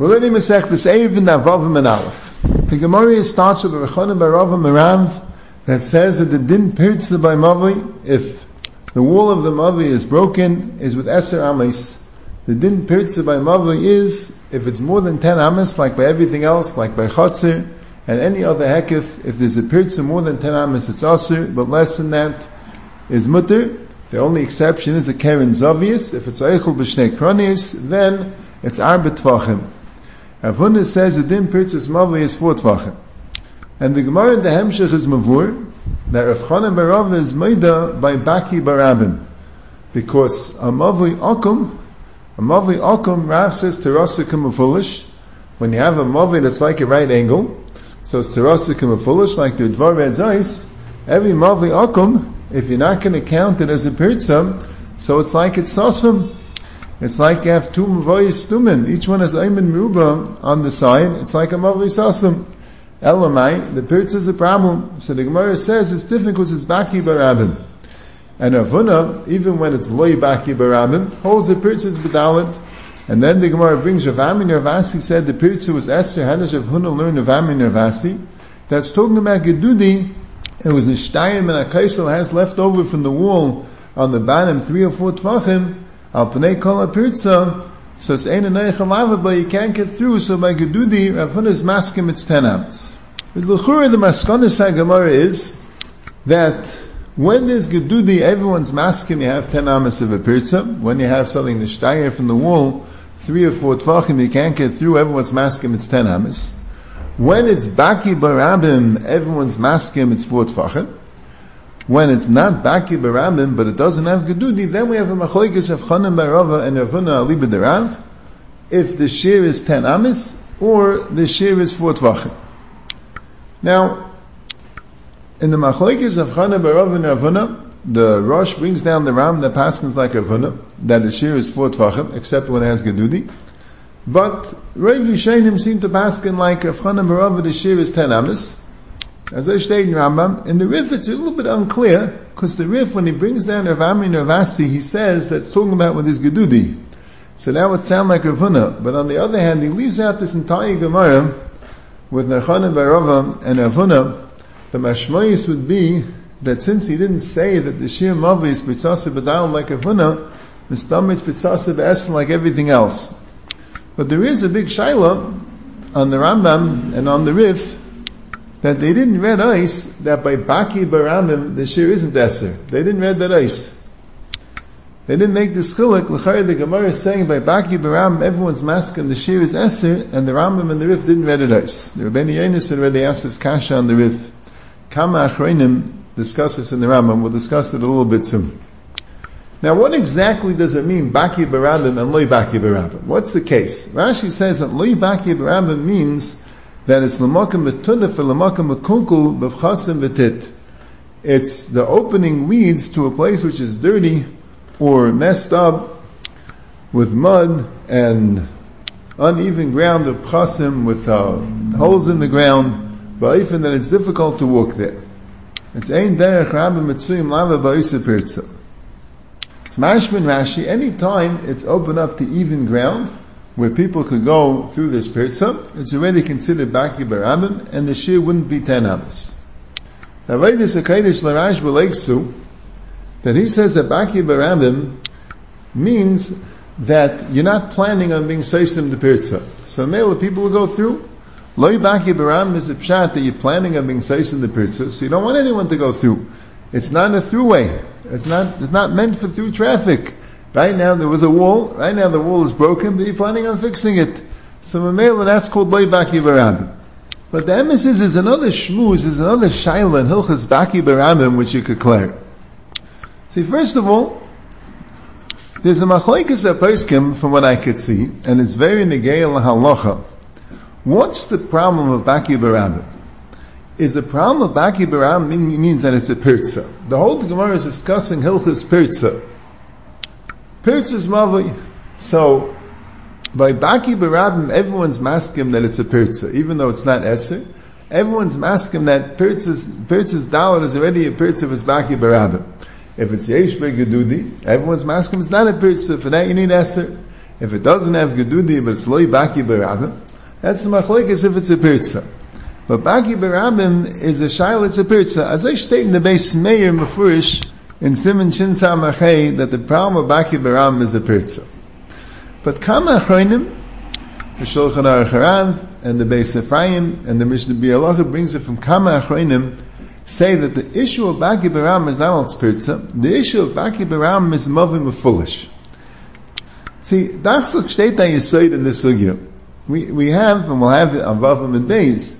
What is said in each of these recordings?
We're learning Masechtas Eiv in Avavim and Aleph. The Gemara starts with a Rechonim Baravim Merav that says that the din pirtza by Mavi, if the wall of the Mavi is broken, is with Eser Amis. The din pirtza by Mavi is, if it's more than 10 Amis, like by everything else, like by Chatzir, and any other hekif, if there's a pirtza more than 10 Amis, it's Asir, but less than that is Mutter. The only exception is a Keren Zavius. If it's Eichel B'Shnei Kronius, then it's Arba Tvachim. Rav says the din pirtzis mavi is four tvachim. And the Gemara in the Hemshech is mavur that Rav Chanan Barav is maida by Baki Barabin. Because a mavi akum, a mavi akum, Rav says terasikim foolish. When you have a mavi that's like a right angle, so it's terasikim foolish, like the Dvar Redzais, every mavi akum, if you're not going to count it as a pirtzah, so it's like it's sasum, it's like you have two mavoyis stumin. Each one has ayman ruba on the side. It's like a mavoyis asum. Elamai, the pirtz is a problem. So the Gemara says it's different because it's baki barabim. And Avuna, even when it's loy baki barabim, holds the pirtz is bedalit. And then the Gemara brings Rav Ami Nervasi said the pirtz was Esther. How does Rav Huna learn Rav Ami Nervasi? That's talking about Gedudi. It was a shtayim and a kaisel has left over from the wall on the bottom three or four tvachim Al Pnei Kol Apirza, so it's Ein Anei but you can't get through, so by Gedudi, Rav Huna is masking its ten ams. With L'chura, the Maskonis Gemara is that when there's Gedudi, everyone's masking, you have ten amos of a pirza. When you have something nishtayir from the wall, three or four tvachim, you can't get through, everyone's masking, it's ten amos. When it's Baki Barabim, everyone's masking, it's four tvachim. When it's not Baki Barabim, but it doesn't have Gedudi, then we have a Machlekes of Chanan Barava and Rav Huna Ali B'derav, if the shear is 10 Amis, or the shear is 4 Tvachim. Now, in the Machlekes of Chanan Barava and Rav Huna, the Rosh brings down the Ram that passes like Rav Huna, that the shear is 4 Tvachim, except when it has Gedudi. But Rav Yishainim seem to paskin like Rav Chanan Barava, the shear is 10 Amis, as I stated in Rambam, in the Rif it's a little bit unclear, because the Rif, when he brings down Rav Ami Nervasi, he says that's talking about with his Gedudi. So that would sound like Rav Huna. But on the other hand, he leaves out this entire Gemara with Nachan and Barava and Rav Huna. The Mashmoyis would be that since he didn't say that the Shir Mavi is Pitzasa like Rav Huna, stomach is Pitzasa like everything else. But there is a big Shaila on the Rambam and on the Rif that they didn't read ice that by Baki Baramim the shir isn't Eser. They didn't read that ice. They didn't make this chiluk. L'chayr the Gemara is saying by Baki Baram everyone's mask and the shir is Eser, and the Rambam and the Rif didn't read it ice. The Rebbeinu Yenis already asked this kasha on the Rif. Kama Achreinim discuss this in the Rambam. We'll discuss it a little bit soon. Now, what exactly does it mean, Baki Barabim and Loi Baki Barabim? What's the case? Rashi says that Loi Baki Barabim means that it's lamakim betunif and lamakim bekunkul b'chasim v'tit. It's the opening leads to a place which is dirty or messed up with mud and uneven ground of chasim with uh, holes in the ground, but even that it's difficult to walk there. It's ein derech rabbi mitzuyim lava ba'isapirtza. It's mashman Rashi, any time it's open up to even ground, where people could go through this pirza, it's already considered baki barabim, and the shir wouldn't be ten amas. Now, this Akaidish Larash Beleksu, that he says that baki barabim means that you're not planning on being seisim the pirza. So, male the people will go through. Loi baki barabim is a pshat that you're planning on being seisim the pirza, so you don't want anyone to go through. It's not a throughway. It's not, it's not meant for through traffic. Right now there was a wall, right now the wall is broken, but you're planning on fixing it. So Mamela, that's called Loi Baki Barabim. But the emesis is another shmuz, is another shaila in Hilchas Baki Barabim which you could clear. See, first of all, there's a machlekes aposkim from what I could see, and it's very negayel halacha. What's the problem of Baki Barabim? Is the problem of Baki Barabim means that it's a pirza. The whole Gemara is discussing Hilchas Pirza. Pirtz is Mavi. So, by Baki Barabim, everyone's masking that it's a Pirtza, even though it's not Eser. Everyone's masking that Pirtz's, Pirtz's Dalit is already a Pirtza of Baki Barabim. If it's Yesh Gedudi, everyone's masking it's not a Pirtza. For that you need Eser. If it doesn't have gedudi, but it's loy baki berabim, that's the machlekes if it's a pirza. But baki berabim is a shail, it's a pirza. As I state in the Beis Meir Mefurish, in Simon Shin Samachay, that the problem of baki berabim is a pirza. But kama achroinim, the Shulchan Aruch Harav, and the Beis Ephraim, and the Mishnah Bialacha brings it from kama achroinim, say that the issue of baki berabim is not on pirza, the issue of baki berabim is movim foolish. See, that you say in this sugya. We, we have, and we'll have it on Vavim and Beis,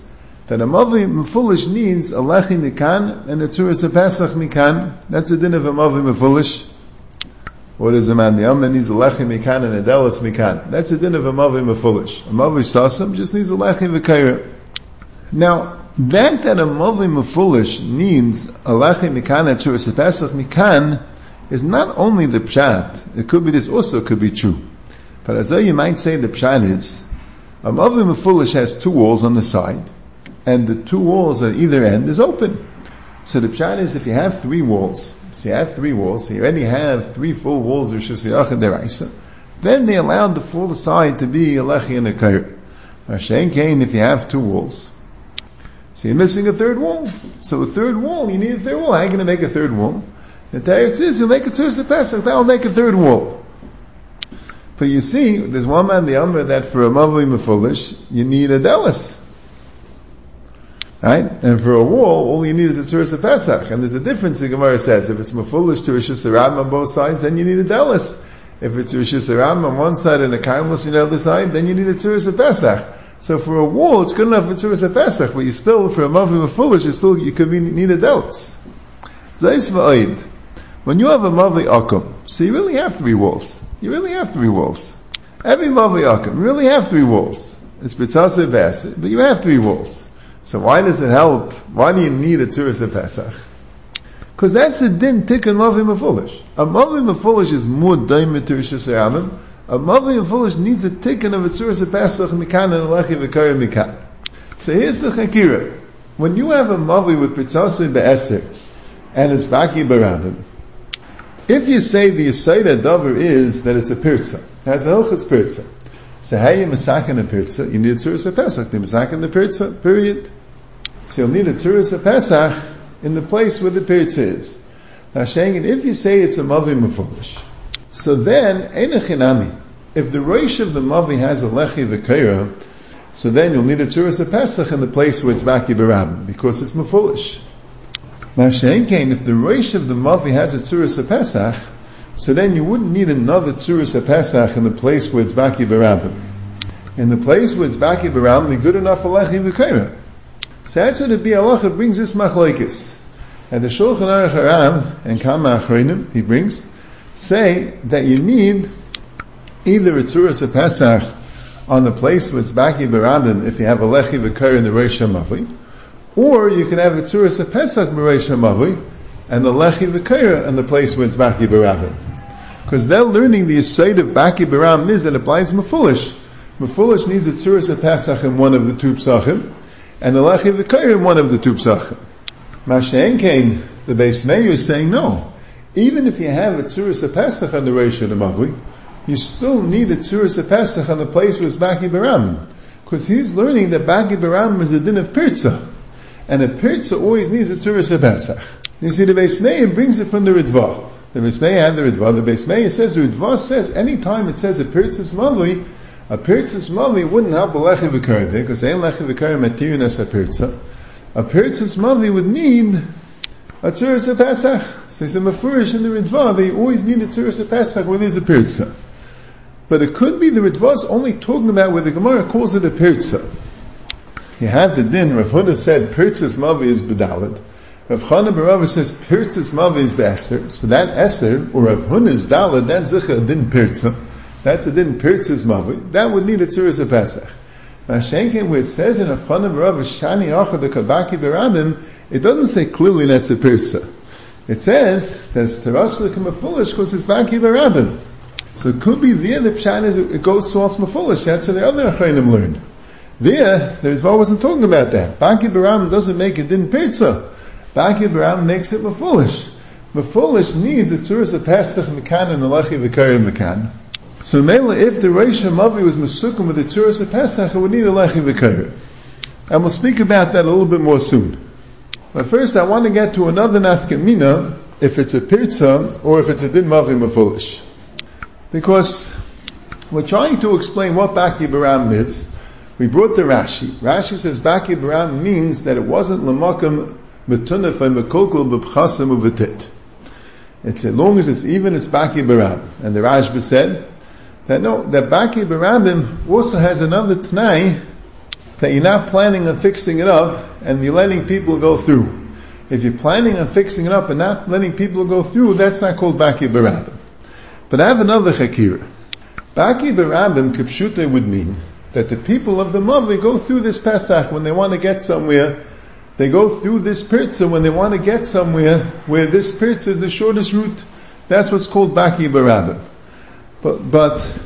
that a Mavi foolish needs a Lechi Mikan and a Tzuras Pesach Mikan. That's a din of a Mavi foolish. What is a man? The Amma needs a Lechi Mikan and a Delas Mikan. That's a din of a Mavi foolish. A Mavi Sasam just needs a Lechi Vikaira. Now, that that a Mavi foolish needs a Lechi Mikan and a Tzuras Pesach Mikan is not only the pshat, it could be this also could be true. But as though you might say the pshat is, a Mavli foolish has two walls on the side, and the two walls at either end is open. So the pshat is if you have three walls, so you have three walls, so you already have three full walls of Shusayach and Deraisa, then they allowed the full side to be a and a. Hashem Kain, if you have two walls, so you're missing a third wall. So a third wall, you need a third wall. How going to make a third wall? The Teretz is, you'll make a Tzuras Pesach, that will make a third wall. But you see, there's one man, the Amr, that for a Mavli Mefulish, you need a Delis. Right? And for a wall, all you need is a Tzuras Pesach. And there's a difference, the Gemara says. If it's Mefulish to Rishus Aram on both sides, then you need a Delis. If it's Rishus Aram on one side and a Karmelis on the other side, then you need a Tzuras Pesach. So for a wall, it's good enough for Tzuras Pesach, but you still, for a Mavli Mefulish, you still, you could be, need a Delis. Zayis Va'id. When you have a Mavli Akum, so you really have three walls. You really have three walls. Every Mavli Akum, you really have three walls. It's B'tzasa Vasid, but you have three walls. So why does it help? Why do you need a Tzuras of Pesach? Because that's a din tikkun Mavli Mefulish. A Mavli Mefulish is more daimit to Rishus. A Mavli Mefulish needs a tikkun of a Tzuras of Pesach, Mikan and Alechi V'kar Mikan. So here's the Chakira. When you have a Mavli with B'tzasa Be'eser, and it's Vaki Barabim, if you say the Yisayda Dover is that it's a pirza, it has an Hilchas pirza. So how you masakin a pirza? You need a tzuras Pesach. You masakin the pirza, period. So you'll need a tzuras Pesach in the place where the pirza is. Now saying if you say it's a mavi mefulish, so then enechinami. If the roish of the mavi has a lechi v'keira, so then you'll need a tzuras Pesach in the place where it's baki barab, because it's mefulish. Mashenkein, if the Rosh of the Mavi has a Tzuras Pesach, so then you wouldn't need another Tzuras Pesach in the place where it's Baki Barabim. In the place where it's Baki Barabim, be good enough for Lechi V'Kaira. So that's what the Bialacha brings this machlekes. And the Shulchan Aruch Harav and Kama Achreinim, he brings, say that you need either a Tzuras Pesach on the place where it's Baki Barabim if you have a Lechi V'Kaira in the Rosh Mavi, or you can have a tzuras of Pesach Bereish Hamavli, and a Lechi V'Kaira in the place where it's Baki Barabim. Because they're learning the aside of Baki Barabim is that applies Mefulish. Mefulish needs a tzuras of Pesach in one of the two psachim, and the V'Kaira in one of the two psachim. Masha'en came, the Beis Meir is saying no. Even if you have a tzuras of Pesach on the Reish Hamavli, you still need a tzuras of Pesach on the place where it's Baki baram, Because he's learning that Baki baram is a din of Pirza and a pirza always needs a tzuras Pesach. You see, the Beis Meir brings it from the Ritva. The Beis Meir and the Ritva. The Beis Meir says the Ritva says anytime it says a pirtzas mavli, a pirtzas mavli wouldn't help a lechi v'kar there because ein lechi v'kar matirin as a pirza. A pirtzas mavli would need a tzuras Pesach. So he said mafurish in the Ritva they always need a tzuras Pesach where there's a pirza. But it could be the Ritva is only talking about where the Gemara calls it a pirza. You have the din, Rav Huna said, Pirtzis Mavi is Bedalad. Rav Chana Barava says, Pirtzis Mavi is Beser. So that Eser, or Rav Huna's Dalad, that's Zicha din Pirtzah. That's a din Pirtzis Mavi. That would need a Tzuras of Pesach. Mashenkin, where it says in Rav Chana Barava, Shani Acha the Kabaki Barabim, it doesn't say clearly that's a Pirtzah. It says that it's Teras Foolish because it's Baki Barabim. So it could be there the Pshan is, it goes to towards Mafulish. That's how the other Achreinim learned. There, the Ritva wasn't talking about that. Baki Baram doesn't make it din pirza. Baki Baram makes it mafulish. Mafulish needs a tzuras of Pesach Mekan and Alechi V'Kari Mekan. So Mela, if the Reish Mavi was Mesukum with the Tzuras of Pesach, it would need a Lechi V'Kair. And we'll speak about that a little bit more soon. But first I want to get to another Nafkamina, if it's a Pirza, or if it's a Din Mavi Mefulish. Because we're trying to explain what Baki Baram is. We brought the Rashi. Rashi says Baki Baram means that it wasn't Lamakam Metunaf and Mekolkol B'Pchasim Uvetit. It's as long as it's even, it's Baki Baram. And the Rashba said that no, that Baki Barabim also has another Tnai that you're not planning on fixing it up and you're letting people go through. If you're planning on fixing it up and not letting people go through, that's not called Baki Barabim. But I have another Chakira. Baki Barabim Kipshute would mean that the people of the Mavi go through this Pesach when they want to get somewhere they go through this pirza when they want to get somewhere where this pirza is the shortest route. That's what's called Baki Barabim. But, but,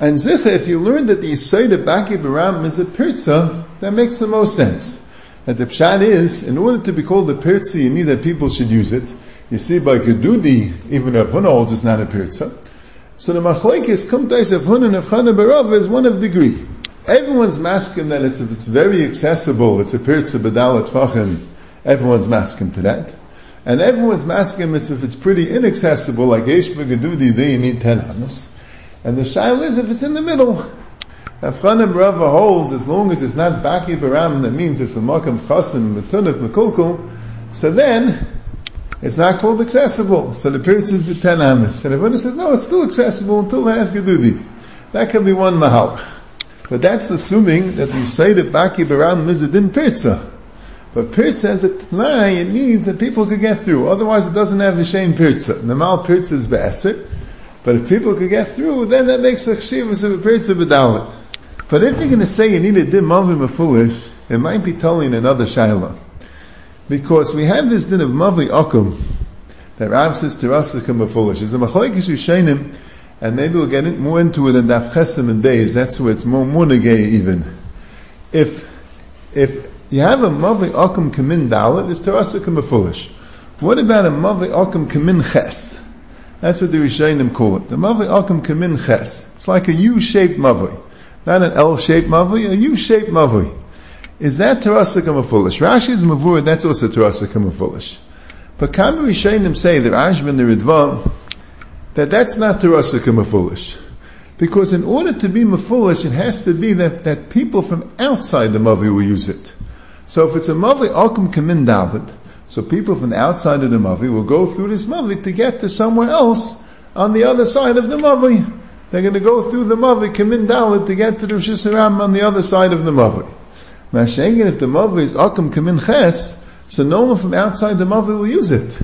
and Zicha, if you learn that the Yisayt of Baki Barabim is a pirza, that makes the most sense. And the pshat is, in order to be called a pirza, you need that people should use it. You see, by Gedudi, even Rav Huna holds it's not a pirza. So the machlekes kumtais of Huna and of Chana Barav is one of degree. Everyone's masking that it's, if it's very accessible, it's a pirza bedalat tvachim, everyone's masking to that. And everyone's masking it's if it's pretty inaccessible, like Eish Begadudi, then you need 10 hamas. And the shail is if it's in the middle. Afchanim Rava holds, as long as it's not Baki Baram, that means it's a Makam Chasim, Metunat, Mekulkul, so then, it's not called accessible. So the period says with 10 amas. And everyone says, no, it's still accessible until has Gedudi. That can be one mahalach. But that's assuming that we say that Baki Baram is din pirza. But pirza has a t'nai, it needs that people could get through. Otherwise it doesn't have shame pirza. Normal pirza is be'eser. But if people could get through, then that makes a chshivas of a pirza b'dalit. But if you're going to say you need a din mavim a foolish, it might be telling another shaila. Because we have this din of mavi akum, that Rav says to us to foolish. There's a machlekes Rishonim, and maybe we'll get more into it in Daf Chesem and days. That's where it's more munagay even. If if you have a mavi akum kamin dalit, it's kama foolish. What about a mavi akum kamin ches? That's what the Rishonim call it. The mavi akum kamin ches. It's like a U-shaped mavi, not an L-shaped mavi, a U-shaped mavi. Is that terasa kama foolish? Rashi's mavur, that's also terasa kama foolish. But Kama Rishonim say that Ashvin the Ritva that that's not Terasa Mafulish. Because in order to be Mafulish, it has to be that, that people from outside the Mavi will use it. So if it's a Mavi Akum Kamin David, so people from outside of the Mavi will go through this Mavi to get to somewhere else on the other side of the Mavi. They're going to go through the Mavi Kamin Dalit to get to the Rosh on the other side of the Mavi. Mashengen, if the Mavi is Akum Kamin Ches, so no one from outside the Mavi will use it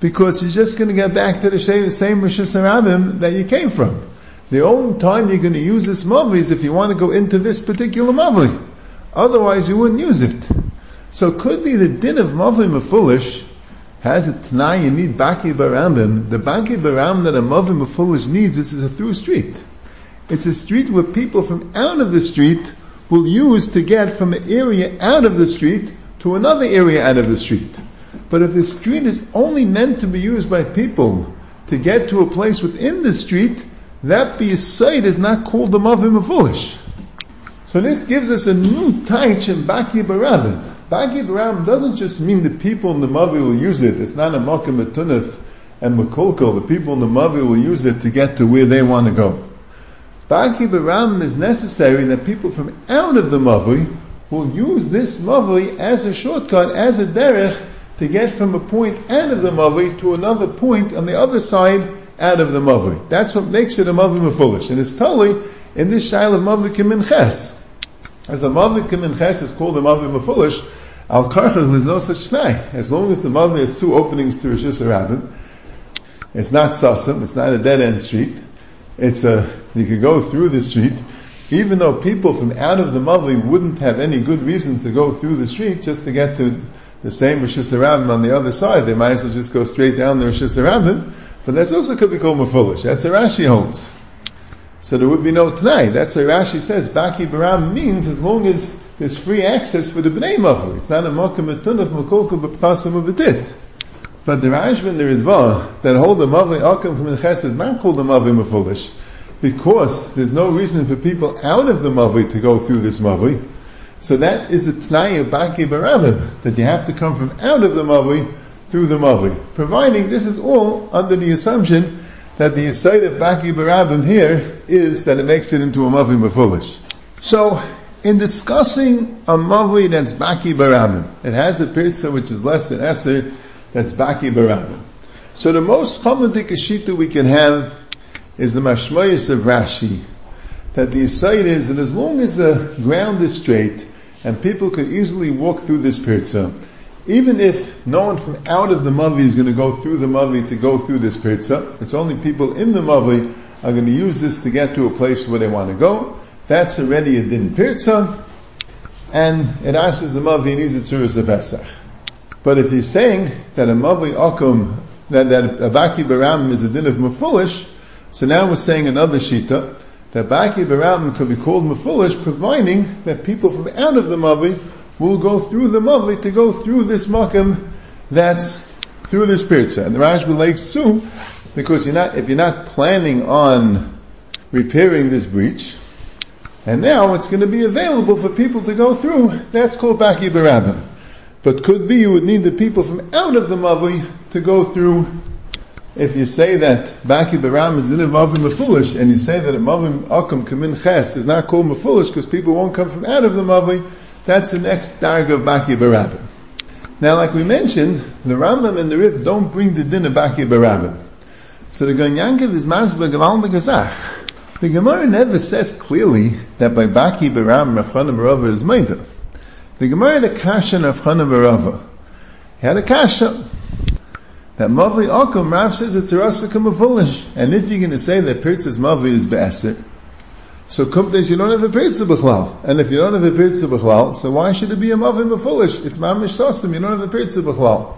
because you're just going to get back to the same, same Rosh that you came from. The only time you're going to use this Mavi is if you want to go into this particular Mavi. Otherwise, you wouldn't use it. So it could be the din of Mavim foolish has a Tanai you need Baki Barambim. The Baki Baram that a Mavim foolish needs this is a through street. It's a street where people from out of the street will use to get from an area out of the street to another area out of the street. But if the street is only meant to be used by people to get to a place within the street, that be a site is not called the Mavim foolish. So this gives us a new taich in Baki Barabim. Baki Barabim doesn't just mean the people in the Mavi will use it. It's not a Tunif and Makolkal. The people in the Mavi will use it to get to where they want to go. Baki Barabim is necessary that people from out of the Mavi will use this Mavi as a shortcut, as a derech, to get from a point out of the Mavi to another point on the other side out of the Mavi. That's what makes it a Mavi foolish. And it's totally in this Shail of Mavi Kimin Ches. If the Mavi Kimin Ches is called a Mavi foolish, Al Karchel is no such shnai. As long as the Mavi has two openings to Rosh Hashanah, it's not Sasim, it's not a dead end street. It's a, you can go through the street, even though people from out of the Mavi wouldn't have any good reason to go through the street just to get to the same Rosh Hashanah on the other side. They might as well just go straight down the Rosh Hashanah, but that's also could be called Mafulish. That's a Rashi holds. So there would be no Tanai. That's why Rashi says Baki Baram means as long as there's free access for the Bnei Mavu. It's not a Makam Etunaf Makolka B'Pchasim of it. But the Rashba and the Ritva that hold the Mavi Akam Ches is not called the Mavi Mafulish. because there's no reason for people out of the Mavli to go through this Mavli. So that is a Tnai of Baki Barabim, that you have to come from out of the Mavli through the Mavli. Providing this is all under the assumption that the aside of Baki Barabim here is that it makes it into a Mavli Mafulish. So, in discussing a Mavli that's Baki Barabim, it has a Pirza which is less than Eser, that's Baki Barabim. So the most common Dikashita we can have is the Mashmayas of Rashi, that the aside is that as long as the ground is straight, and people could easily walk through this Pirza, even if no one from out of the Mavi is going to go through the Mavi to go through this Pirza, it's only people in the Mavi are going to use this to get to a place where they want to go. That's already a din Pirza, and it asks the Mavi needs a Tzuras of Pesach. But if he's saying that a Mavi Akum, that, that a Baki Baram is a din of Mafulish, so now we're saying another Shita, that Baki Baram could be called Mafulish, providing that people from out of the Mavi will go through the Mavli to go through this Makam that's through this Pirza. And the Rashba Lake too, because you're not, if you're not planning on repairing this breach, and now it's going to be available for people to go through, that's called Baki Barabim. But could be you would need the people from out of the Mavli to go through if you say that Baki Baram is in a Mavim Mafulish, and you say that a Mavim Akam Kamin Ches is not called Mafulish because people won't come from out of the Mavli, that's the next darg of Baki Barabim. Now, like we mentioned, the Rambam and the Rif don't bring the din of Baki Barabim. So the Ganyankiv is Masba Gaval Begazach. The Gemara never says clearly that by Baki Baram Rafchana Barava is Maida. The Gemara had a kasha Rafchana Barava. He had a kasha that Mavli Akum Rav says it's Terasa Kamavulish. And if you're going to say that Pirtz's Mavli is Be'asit, so kumtes you don't have a pirza b'chlal, and if you don't have a pirza b'chlal, so why should it be a mavim foolish? It's mamish sasim. You don't have a pirza b'chlal.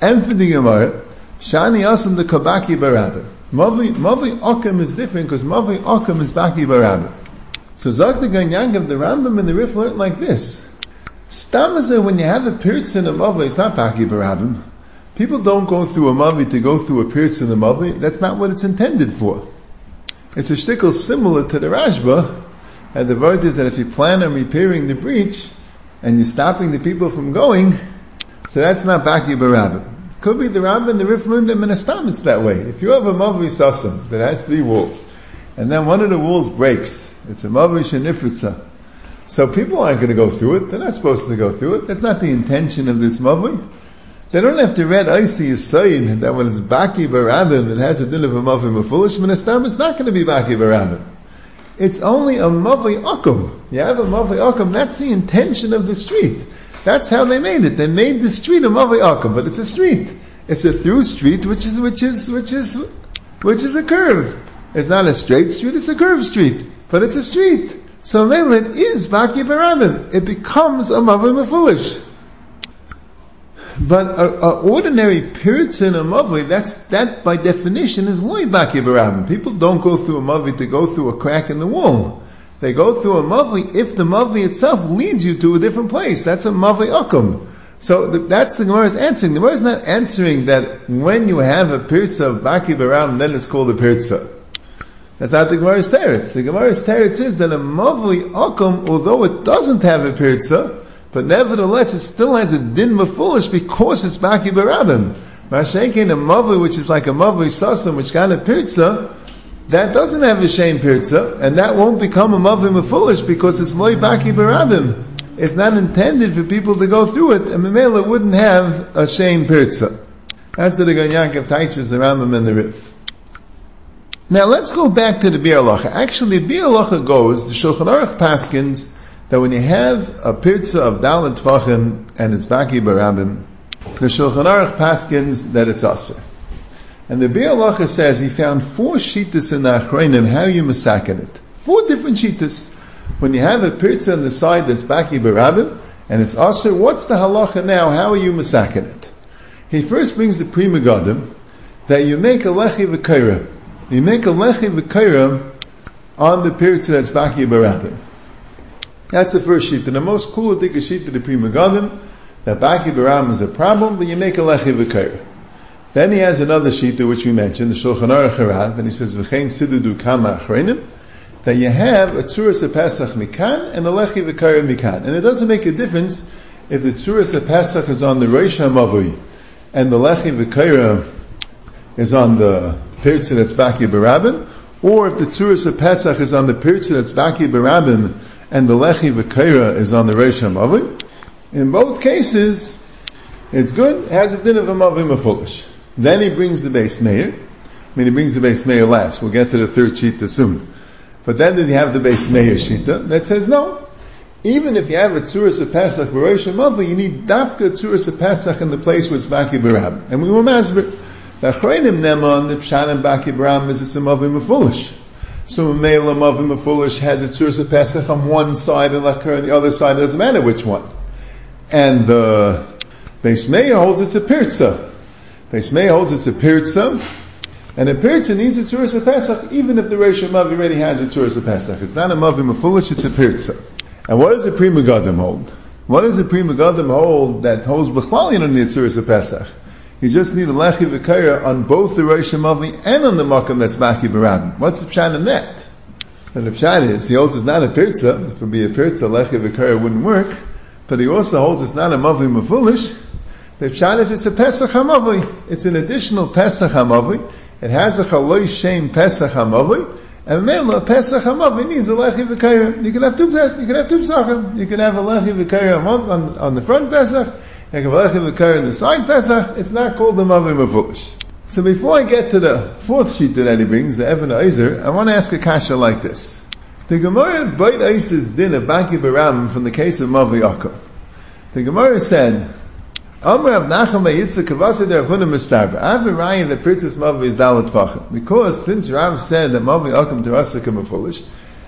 And for the gemara, shani asim the kabaki barabim. Mavli mavli akim is different because mavli akim is baki barabim. So zak the ganyangav the Rambam and the Rif learned like this. Stamazer when you have a pirza in a mavli, it's not baki barabim. People don't go through a mavli to go through a pirza in the mavli. That's not what it's intended for. It's a shtickle similar to the Rashba, and the word is that if you plan on repairing the breach, and you're stopping the people from going, so that's not Baki Barabba. Could be the Rabbah and the Rif learned that Minastam it's that way. If you have a Mavri Sasam that has three walls, and then one of the walls breaks, it's a Mavri Shanifritza. So people aren't going to go through it, they're not supposed to go through it, that's not the intention of this Mavri. They don't have to read Icy Yisayin that when it's Baki Barabim, it has a din of a Mavim, a foolish minister, it's not going to be Baki Barabim. It's only a Mavi Akum. You have a Mavi Akum, that's the intention of the street. That's how they made it. They made the street a Mavi Akum, but it's a street. It's a through street, which is, which is, which is, which is a curve. It's not a straight street, it's a curved street. But it's a street. So Meilit is Baki Barabim. It becomes a Mavi foolish. But a, ordinary Puritan a Mavli, that's, that by definition is loy barabim. People don't go through a Mavli to go through a crack in the wall. They go through a Mavli if the Mavli itself leads you to a different place. That's a Mavli Akum. So the, that's the Gemara's answering. The Gemara is not answering that when you have a Pirza of Baki Baram, then it's called a Pirza. That's not the Gemara's teretz. The Gemara's teretz is that a Mavli Akum, although it doesn't have a Pirza, but nevertheless, it still has a din foolish because it's Baki Barabim. Mashenkin, a Mavli, which is like a Mavli Sasam, which got a Pirza, that doesn't have a shame Pirza, and that won't become a Mavli foolish because it's Loi Baki Barabim. It's not intended for people to go through it, and Mamela wouldn't have a shame Pirza. That's what the Ganyankov teaches the Rambam and the Rif. Now let's go back to the Biur Actually, Biur goes, the Shulchan Aruch Paskins, that when you have a pirza of dalit tvachim and it's baki barabim, the Shulchan Aruch paskins that it's aser. And the Biur says he found four shitas in the Achreinim how you masakin it. Four different shitas. When you have a pirza on the side that's baki barabim and it's aser, what's the halacha now? How are you masakin it? He first brings the Pri Megadim that you make a lechi v'kaira. You make a lechi v'kaira on the pirza that's baki barabim. That's the first sheet. And the most cool sheet to the Pri Megadim, that Baki Baram is a problem, but you make a Lechi V'kair. Then he has another shita which we mentioned, the Shulchan Aruch Harav, and he says, "V'chein sidudu kama achreinim," that you have a tzuras Pesach mikan and a lechi v'kayim mikan, and it doesn't make a difference if the tzuras Pesach is on the Reish Hamavui and the lechi v'kayim is on the pirtza that's baki barabim, or if the tzuras Pesach is on the pirtza that's baki barabim and the lechi v'kayim is on the Reish Hamavui. In both cases, it's good, has a din of a mavim a foolish. Then he brings the Beis Meir. I mean, he brings the Beis Meir last. We'll get to the third shita soon. But then does he have the Beis Meir shita that says no. Even if you have a tzuras of Pesach b'rosh Mavli, you need dafka tzuras of Pesach in the place where it's baki barab. And we were masber. The achreinim nema the pshan and baki barab is it's a mavim foolish. So a male mavim foolish has a tzuras of Pesach on one side and lakar on the other side. It doesn't matter which one. And the Beis Meir holds it's a pirza. Beis Meir holds it's a pirza, and a pirza needs a tzuras of Pesach, even if the Rosh Mavi already has a tzuras of Pesach. It's not a Mavim foolish, it's a pirza. And what does the Pri Megadim hold? What does the Pri Megadim hold that holds Bechlal you don't need of Pesach? You just need a Lechi V'Kaira on both the Rosh Mavi and on the Makam that's Maki Barabim. What's the Pshat in that? And the Pshat is, he holds it's not a pirza, if it be a pirza, Lechi V'Kaira wouldn't work, but he also holds it's not a Mavim foolish, the pshat is it's a Pesach Hamavli. It's an additional Pesach Hamavli. It has a Chaloy Shem Pesach Hamavli. And then Mela Pesach Hamavli needs a Lechi V'Kayra. You can have two, you can have two Pesachim. You can have a Lechi V'Kayra on, on the front Pesach. On the side Pesach. It's not called the Mavli Mavulish. So before I get to the fourth sheet that he brings, the Evan Eiser, I want to ask a kasha like this. The Gemara Beit Eiser's din of Baki Baram from the case of Mavi Akum. The Gemara said, Amr Rav Nachum Yitzchak Kavasa Der Avunim Mistarba. I have a raya that Pritzis Mavi is Dalit Tvachim. Because since Rav said that Mavi Akum Terasika foolish,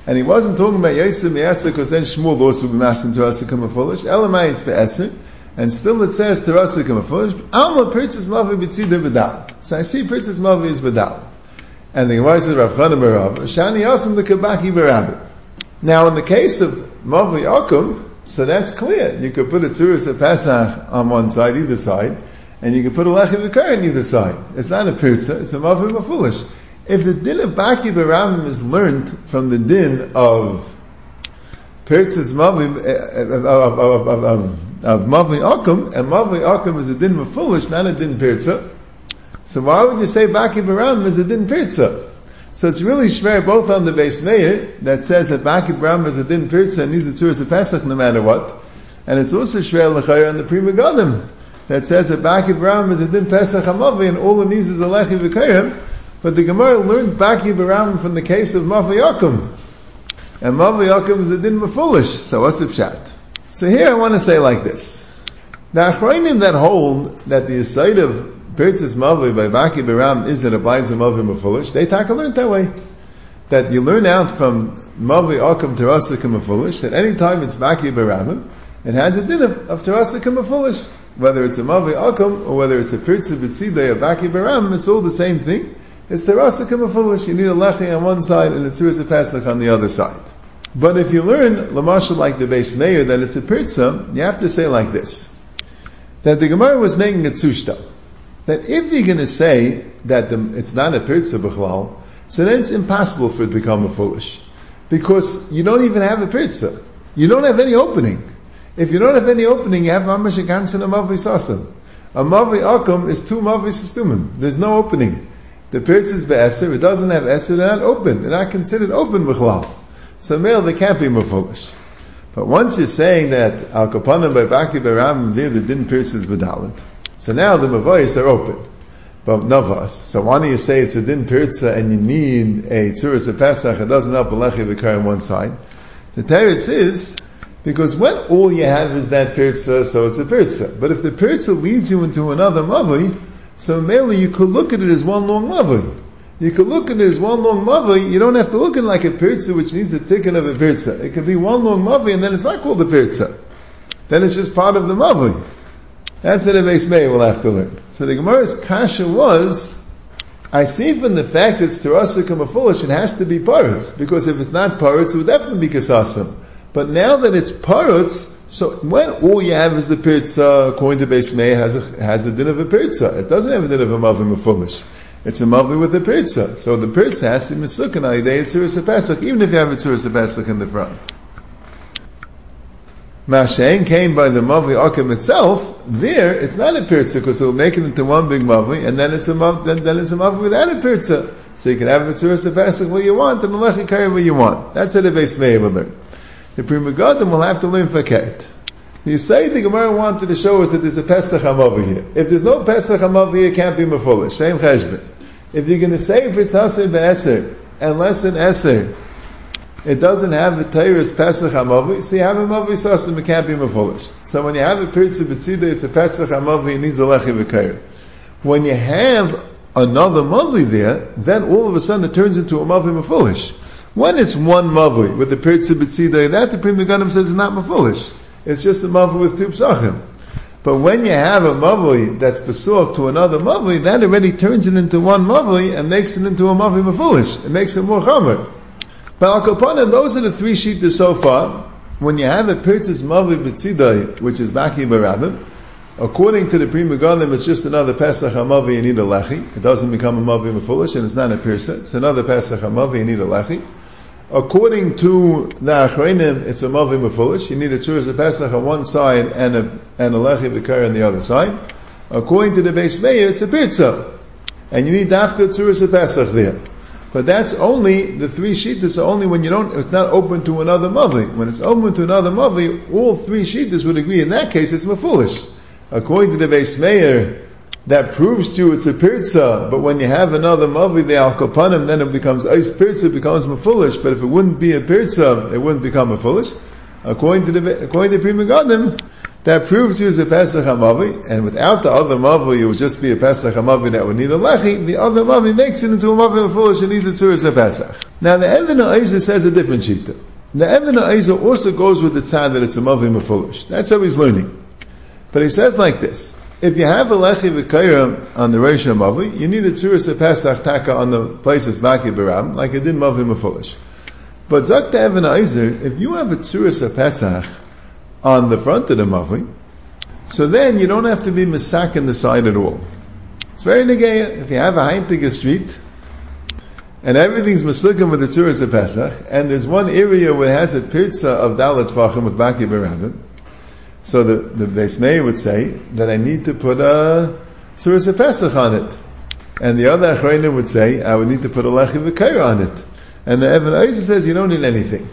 and he wasn't talking about Yosef Me'eser because then Shmuel also be masking Terasika foolish. Elamai is Be'eser, and still it says Terasika foolish. Amr Pritzis Mavi B'tzida B'dalit. So I see Pritzis Mavi is B'dalit. And the Gemara says Rav Barav, Shani Yasam the Kabaki Barabit. Now in the case of Mavi Akum, so that's clear. You could put a tzuris of Pesach on one side, either side, and you could put a lechem v'kar on either side. It's not a pirza, it's a mavim a foolish. If the din of Baki Baramim is learned from the din of Pirtzas Mavim, eh, eh, of, of, of, of, of Mavli Akum, and Mavli Akum is a din of foolish, not a din Pirza, so why would you say Baki Baramim is a din Pirza? So it's really shver both on the base meir that says that Baki Bram is a din pirza and needs a tzuras of Pesach no matter what, and it's also shver l'chayr on the Pri Megadim that says that Baki Bram is a din Pesach Hamavi and all it needs is a lechi v'kayim. But the Gemara learned Baki Bram from the case of Mavi Yakum, and Mavi Yakum is a din foolish. So what's the pshat? So here I want to say like this: the Achrayim that hold that the aside of Pirtzis Mavi by Baki Biram is that applies to Mavi Mafulish, they take a learn that way. That you learn out from Mavi Akam Terasikim Mafulish, that any time it's Baki Biram, it has a din of, of Terasikim Mafulish. Whether it's a Mavi Akam or whether it's a Pirtzis B'tzidei of Baki Biram, it's all the same thing. It's Terasikim Mafulish. You need a Lechi on one side and a Tzuris Pesach on the other side. But if you learn Lamasha like the Beis Meir that it's a Pirtza, you have to say like this. That the Gemara was making a Tzushta that if you're going to say that the, it's not a pirza b'chlal, so then it's impossible for it to become a foolish. Because you don't even have a pirza. You don't have any opening. If you don't have any opening, you have mamash gansen a mavi sasim. A mavi akum is two mavi sistumim. There's no opening. The pirza is be'eser, it doesn't have eser, they're not open. They're not considered open b'chlal. So male, they can't be foolish. But once you're saying that al kapanim by baki be'ram, there the din pirza is bedalit. So now the mavayis are open. But navas. So why do you say it's a din pirza and you need a tzuras of Pesach, it doesn't help a lechi on one side? The teretz is, because when all you have is that pirza, so it's a pirza. But if the pirza leads you into another mavi, so mainly you could look at it as one long mavi. You could look at it as one long mavi, you don't have to look it like a pirza which needs a ticket of a pirza. It could be one long mavi and then it's not called a pirza. Then it's just part of the mavi. That's what a Beis Meir will have to learn. So the Gemara's kasha was, I see from the fact that it's terasik foolish, it has to be parrots, because if it's not parrots, it would definitely be kasasim. But now that it's parutz, so when all you have is the pirza, according to Beis Meir has a, has a din of a pirza. It doesn't have a din of a mavim of foolish. It's a mavim with a pirza. So the pirza has to be misukan al yidei tzuras pesach, even if you have a tzuras pesach in the front. Mashain came by the Mavi Akim itself, there it's not a pirza because it will make it into one big Mavi, and then it's a Mavi, then, then it's a Mavi without a pirza. So you can have a Tzuras Pesach where you want, and Melechi Kari where you want. That's how the Beis Meir will learn. The Pri Megadim will have to learn Fakert. You say the Gemara wanted to show us that there's a Pesach Hamavi here. If there's no Pesach Hamavi here, it can't be Mefulish. Same Cheshbon. If you're going to say if it's Haser Be'eser, and less than Eser, it doesn't have the Torah's Pesach Hamavi, so you have a Mavi Sasim, it can't be Mefulish. So when you have a Pirza B'tzida, it's a Pesach Hamavi, it needs a Lechi V'Kair. When you have another Mavi there, then all of a sudden it turns into a Mavi Mefulish. When it's one Mavi with the Pirza B'tzida, that the Pri Megadim says is not Mefulish. It's just a Mavi with two Psachim. But when you have a Mavi that's Pesach to another Mavi, that already turns it into one Mavi and makes it into a Mavi Mefulish. It makes it more Chamer. But Al Kapanim, those are the three sheetahs so far. When you have a Pirtzis Mavi B'tzidai, which is Baki Barabim, according to the Pri Megadim, it's just another Pesach HaMavi, you need a Lechi. It doesn't become a Mavi Mefulish, and it's not a Pirsa. It's another Pesach HaMavi, you need a Lechi. According to the Achreinim, it's a Mavi Mefulish. You need a Tzuras Pesach on one side and a, and a Lechi V'kar on the other side. According to the Beis Meir, it's a Pirza. And you need Dafka Tzuras Pesach there. But that's only, the three sheetas are only when you don't, it's not open to another Mavi. When it's open to another Mavi, all three sheetas would agree. In that case, it's Mefulish. According to the Beis Meir, that proves to you it's a pirza, but when you have another mavi, the al kapanim, then it becomes ice pirza, it becomes foolish. But if it wouldn't be a pirza, it wouldn't become a foolish. According to the according to Pri Megadim, that proves you it's a pesach hamavi, and without the other mavi, it would just be a pesach hamavi that would need a lechi. The other mavi makes it into a mavi foolish and needs a pesach. Now the Evan Aiza says a different shita. The Evan Aiza also goes with the tzad that it's a mavi foolish. That's how he's learning. But he says like this. If you have a lechi v'kayra on the Rosh Mavi, you need a tzuris of Pesach taka on the places Maki Baram, like it did Mavi Mefulish. But Zakta Evan Eiser, if you have a tzuris of Pesach on the front of the Mavi, so then you don't have to be misak in the side at all. It's very negeya. If you have a Heintiger street, and everything's masukim with the tzuris of Pesach, and there's one area where it has a pirza of dalat tvachim with Maki Baram, so the, the Beis Meir would say that I need to put a Tzuras Pesach on it. And the other Achronim would say, I would need to put a Lechi V'Kaira on it. And the Evan Aiza says, you don't need anything.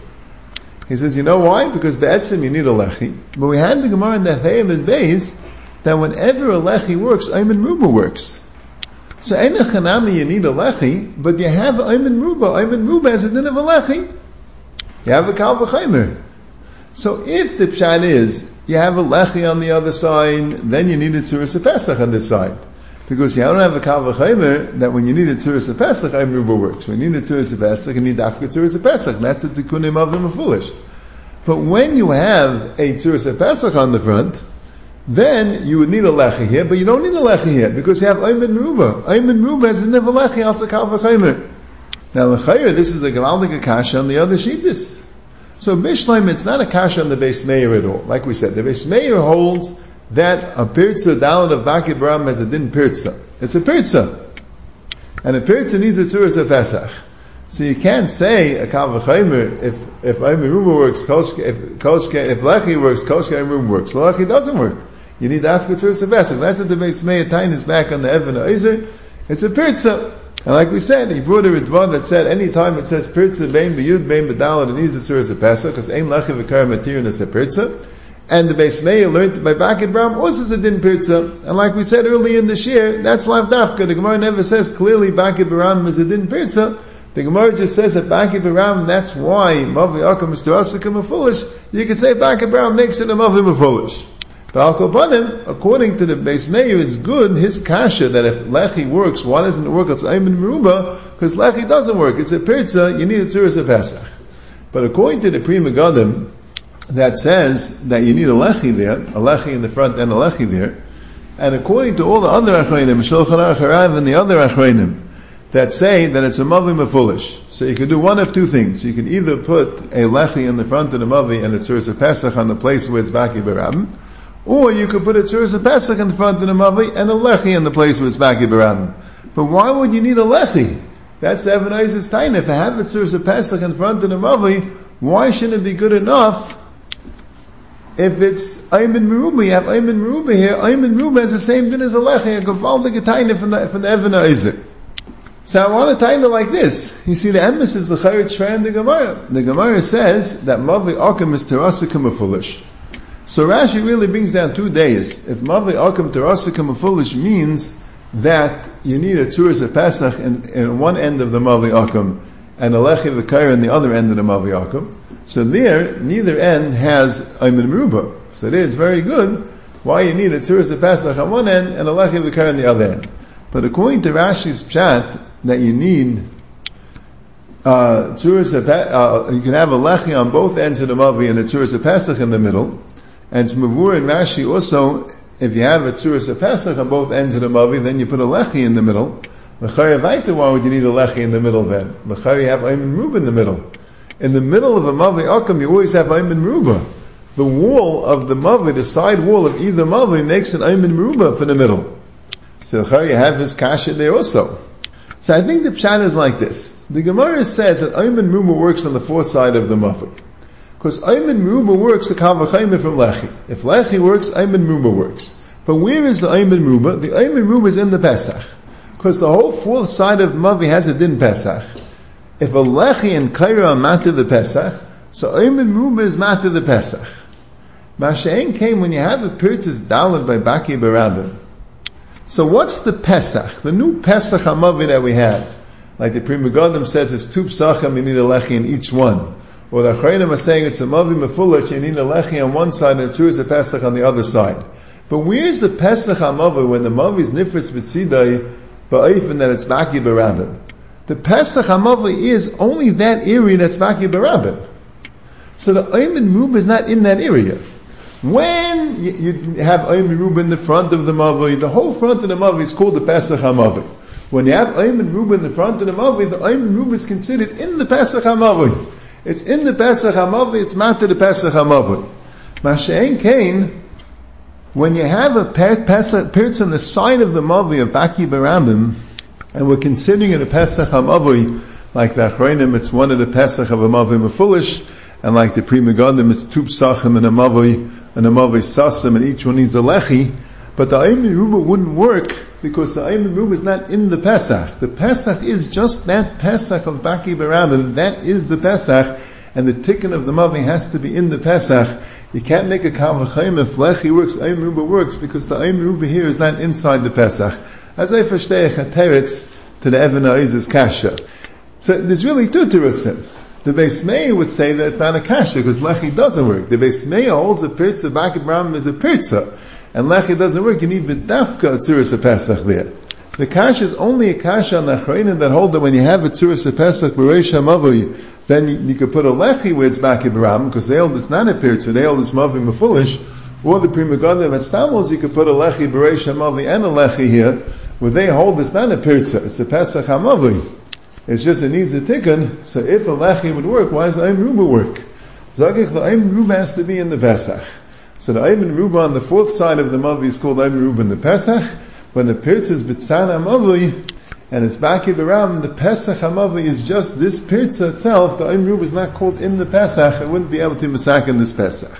He says, you know why? Because Be'etzim you need a Lechi. But we had the Gemara in the Hayim and Beis, that whenever a Lechi works, Ayman Ruba works. So Ein you need a Lechi, but you have Ayman Ruba. Ayman Ruba has a din of a Lechi. You have a Kal V'Chaymer. So if the pshat is you have a lechi on the other side, then you need a tzuras pesach on this side. Because you don't have a kal v'chaymer that when you need a tzuras pesach, Ayim Ruba works. When you need a tzuras pesach, you need afka tzuras pesach. That's the tikkunim of them foolish. But when you have a tzuras pesach on the front, then you would need a lechi here, but you don't need a lechi here because you have Ayman Ruba. Ayman Ruba has a never lechi v'chaymer. Now l'chayr, this is a gavaldik akasha on the other sheetis. So Bishleim, it's not a kasha on the Beis Meir at all. Like we said, the Beis Meir holds that a pirza dalit of Baki Bram has a din pirza. It's a pirza. And a pirza needs a tzuras of Pesach. So you can't say a kal v'chaymer if if Ayim works, koshke, if koshke, if lechi works, koshke Ayim works. Well, lechi doesn't work. You need after tzuras of Pesach. That's what the Beis Meir tain is back on the Evan Eizer. It's a pirza. And like we said, he brought a ritva that said any time it says pirza bein b'yud bein b'dalad it needs a Pesach because v'kar material is a pirza. And the Beis Meir learned by Bakit Bram also is a din pirza. And like we said earlier in this year, that's lav dafka. The Gemara never says clearly Bakit Bram is a din pirza. The Gemara just says that Bakit Bram, that's why Mavi Akam is to Asakam foolish. You could say Bakit Bram makes it a Mavi foolish. But Al Kobanim, according to the Beis Meir, it's good, his kasha, that if Lechi works, why doesn't it work? It's Ayman Meruba, because Lechi doesn't work. It's a Pirza, you need a Tzuras of Pesach. But according to the Pri Megadim, that says that you need a Lechi there, a Lechi in the front and a Lechi there, and according to all the other Achreinim, Shulchan Aruch and the other Achreinim, that say that it's a mavi foolish. So you can do one of two things. You can either put a lechi in the front of the mavi and a pesach on the place where it's baki barabim, or you could put a tzuras pesach in the front of the mavi and a lechi in the place where it's baki barabim. But why would you need a lechi? That's the Evan Isaac's time. If I have a tzuras pesach in front of the mavi, why shouldn't it be good enough if it's Ayman Meruba, you have Ayman Meruba here, Ayman Meruba has the same din as a Lechi, a Gavaldik Taina from the, from the Evan. So I want to tie it like this. You see, the emphasis, the Chayrit Shver and the Gemara. The Gemara says that Mavi Akim is Terasikim foolish. So Rashi really brings down two days. If Mavi Akim Terasikim foolish means that you need a Tzuras of Pesach in, in one end of the Mavi Akim and a Lechi V'Kair in the other end of the Mavi Akim. So there, neither end has Ayman Meruba. So there, it's very good. Why you need a Tzuras of Pesach on one end and a Lechi V'Kair on the other end. But according to Rashi's Pshat, that you need uh, uh, you can have a lechi on both ends of the mavi and a tzuras pesach in the middle. And it's mavur and Rashi also, if you have a tzuras pesach on both ends of the mavi, then you put a lechi in the middle. L'chari why would you need a lechi in the middle then? L'chari have ayman ruba in the middle. In the middle of a mavi akam, you always have ayman ruba. The wall of the mavi, the side wall of either mavi makes an ayman ruba for the middle. So you have his kasha there also. So I think the pshat is like this. The Gemara says that Ayman Muma works on the fourth side of the muffin. Because Ayman Muma works a Kavachayim from Lechi. If Lechi works, Ayman Muma works. But where is the Ayman Muma? The Ayman Muma is in the Pesach. Because the whole fourth side of Mavi has a din Pesach. If a Lechi and Kaira are matter the Pesach, so Ayman Muma is matter the Pesach. Masha'en came when you have a Pirtzis Dalad by Baki Barabim. So what's the Pesach? The new Pesach Hamavi that we have. Like the Pri Megadim says, it's two psachim, you need a lechi in each one. Or the Achrayim are saying it's a Mavi Mefulish, you need a lechi on one side and it's a Pesach on the other side. But where's the Pesach Hamavi when the Mavi is Nifritz B'tzidai, Ba'ifin that it's Baki Barabim? The Pesach Hamavi is only that area that's Baki Barabim. So the Ayman Mub is not in that area. When you, have Ayim Ruba in the front of the Mavi, the whole front of the Mavi is called the Pesach HaMavi. When you have Ayim Ruba in the front of the Mavi, the Ayim Ruba is considered in the Pesach HaMavi. It's in the Pesach HaMavi, it's matter the Pesach HaMavi. Masha'en Kain, when you have a Pesach, Pirtz on the side of the Mavi of Baki Barambim, and we're considering it a Pesach HaMavi, like the Achroinim, it's one of the Pesach of a Mavi Foolish, and like the Pri Megadim, it's two Psachim and a Mavi, and a Mavi Sasim, and each one needs a Lechi, but the Ayim Ruba wouldn't work because the Ayim Ruba is not in the Pesach. The Pesach is just that Pesach of Baki Barabin, that is the Pesach, and the tikkun of the Mavi has to be in the Pesach. You can't make a Kavachayim if Lechi works, Ruba works, because the Ruba here is not inside the Pesach. As I verstehe, Chateretz to the Evan Iz's Kasha. So there's really two Tirutzim. The Beis Meir would say that it's not a kasha because lechi doesn't work. The Beis Meir holds a pirza Baki Abraham is a pirza, and lechi doesn't work. You need v'dafka tzuras a pesach there. The kasha is only a kasha on the achrayim that hold that when you have a tzuras a pesach b'reish hamavui, then you, you, could put a lechi where it's back Abraham because they hold it's not a pirza. They hold it's mavim foolish. Or the Pri Megadim at Stamels, you could put a lechi b'reish hamavi and a lechi here, where they hold it's not a pirza. It's a pesach hamavi. It's just it needs a tikkun. So if a lechi would work, why does the Ayim Ruba work? Zagich, the Ayim Ruba has to be in the Pesach. So the Ayim Ruba on the fourth side of the Mavi is called Ayim Ruba in the Pesach. When the Pirtz is Bitzana Mavi, and it's Baki Baram, the Ram, the Pesach Hamavi is just this Pirtz itself. The Ayim Ruba is not called in the Pesach. It wouldn't be able to masak in this Pesach.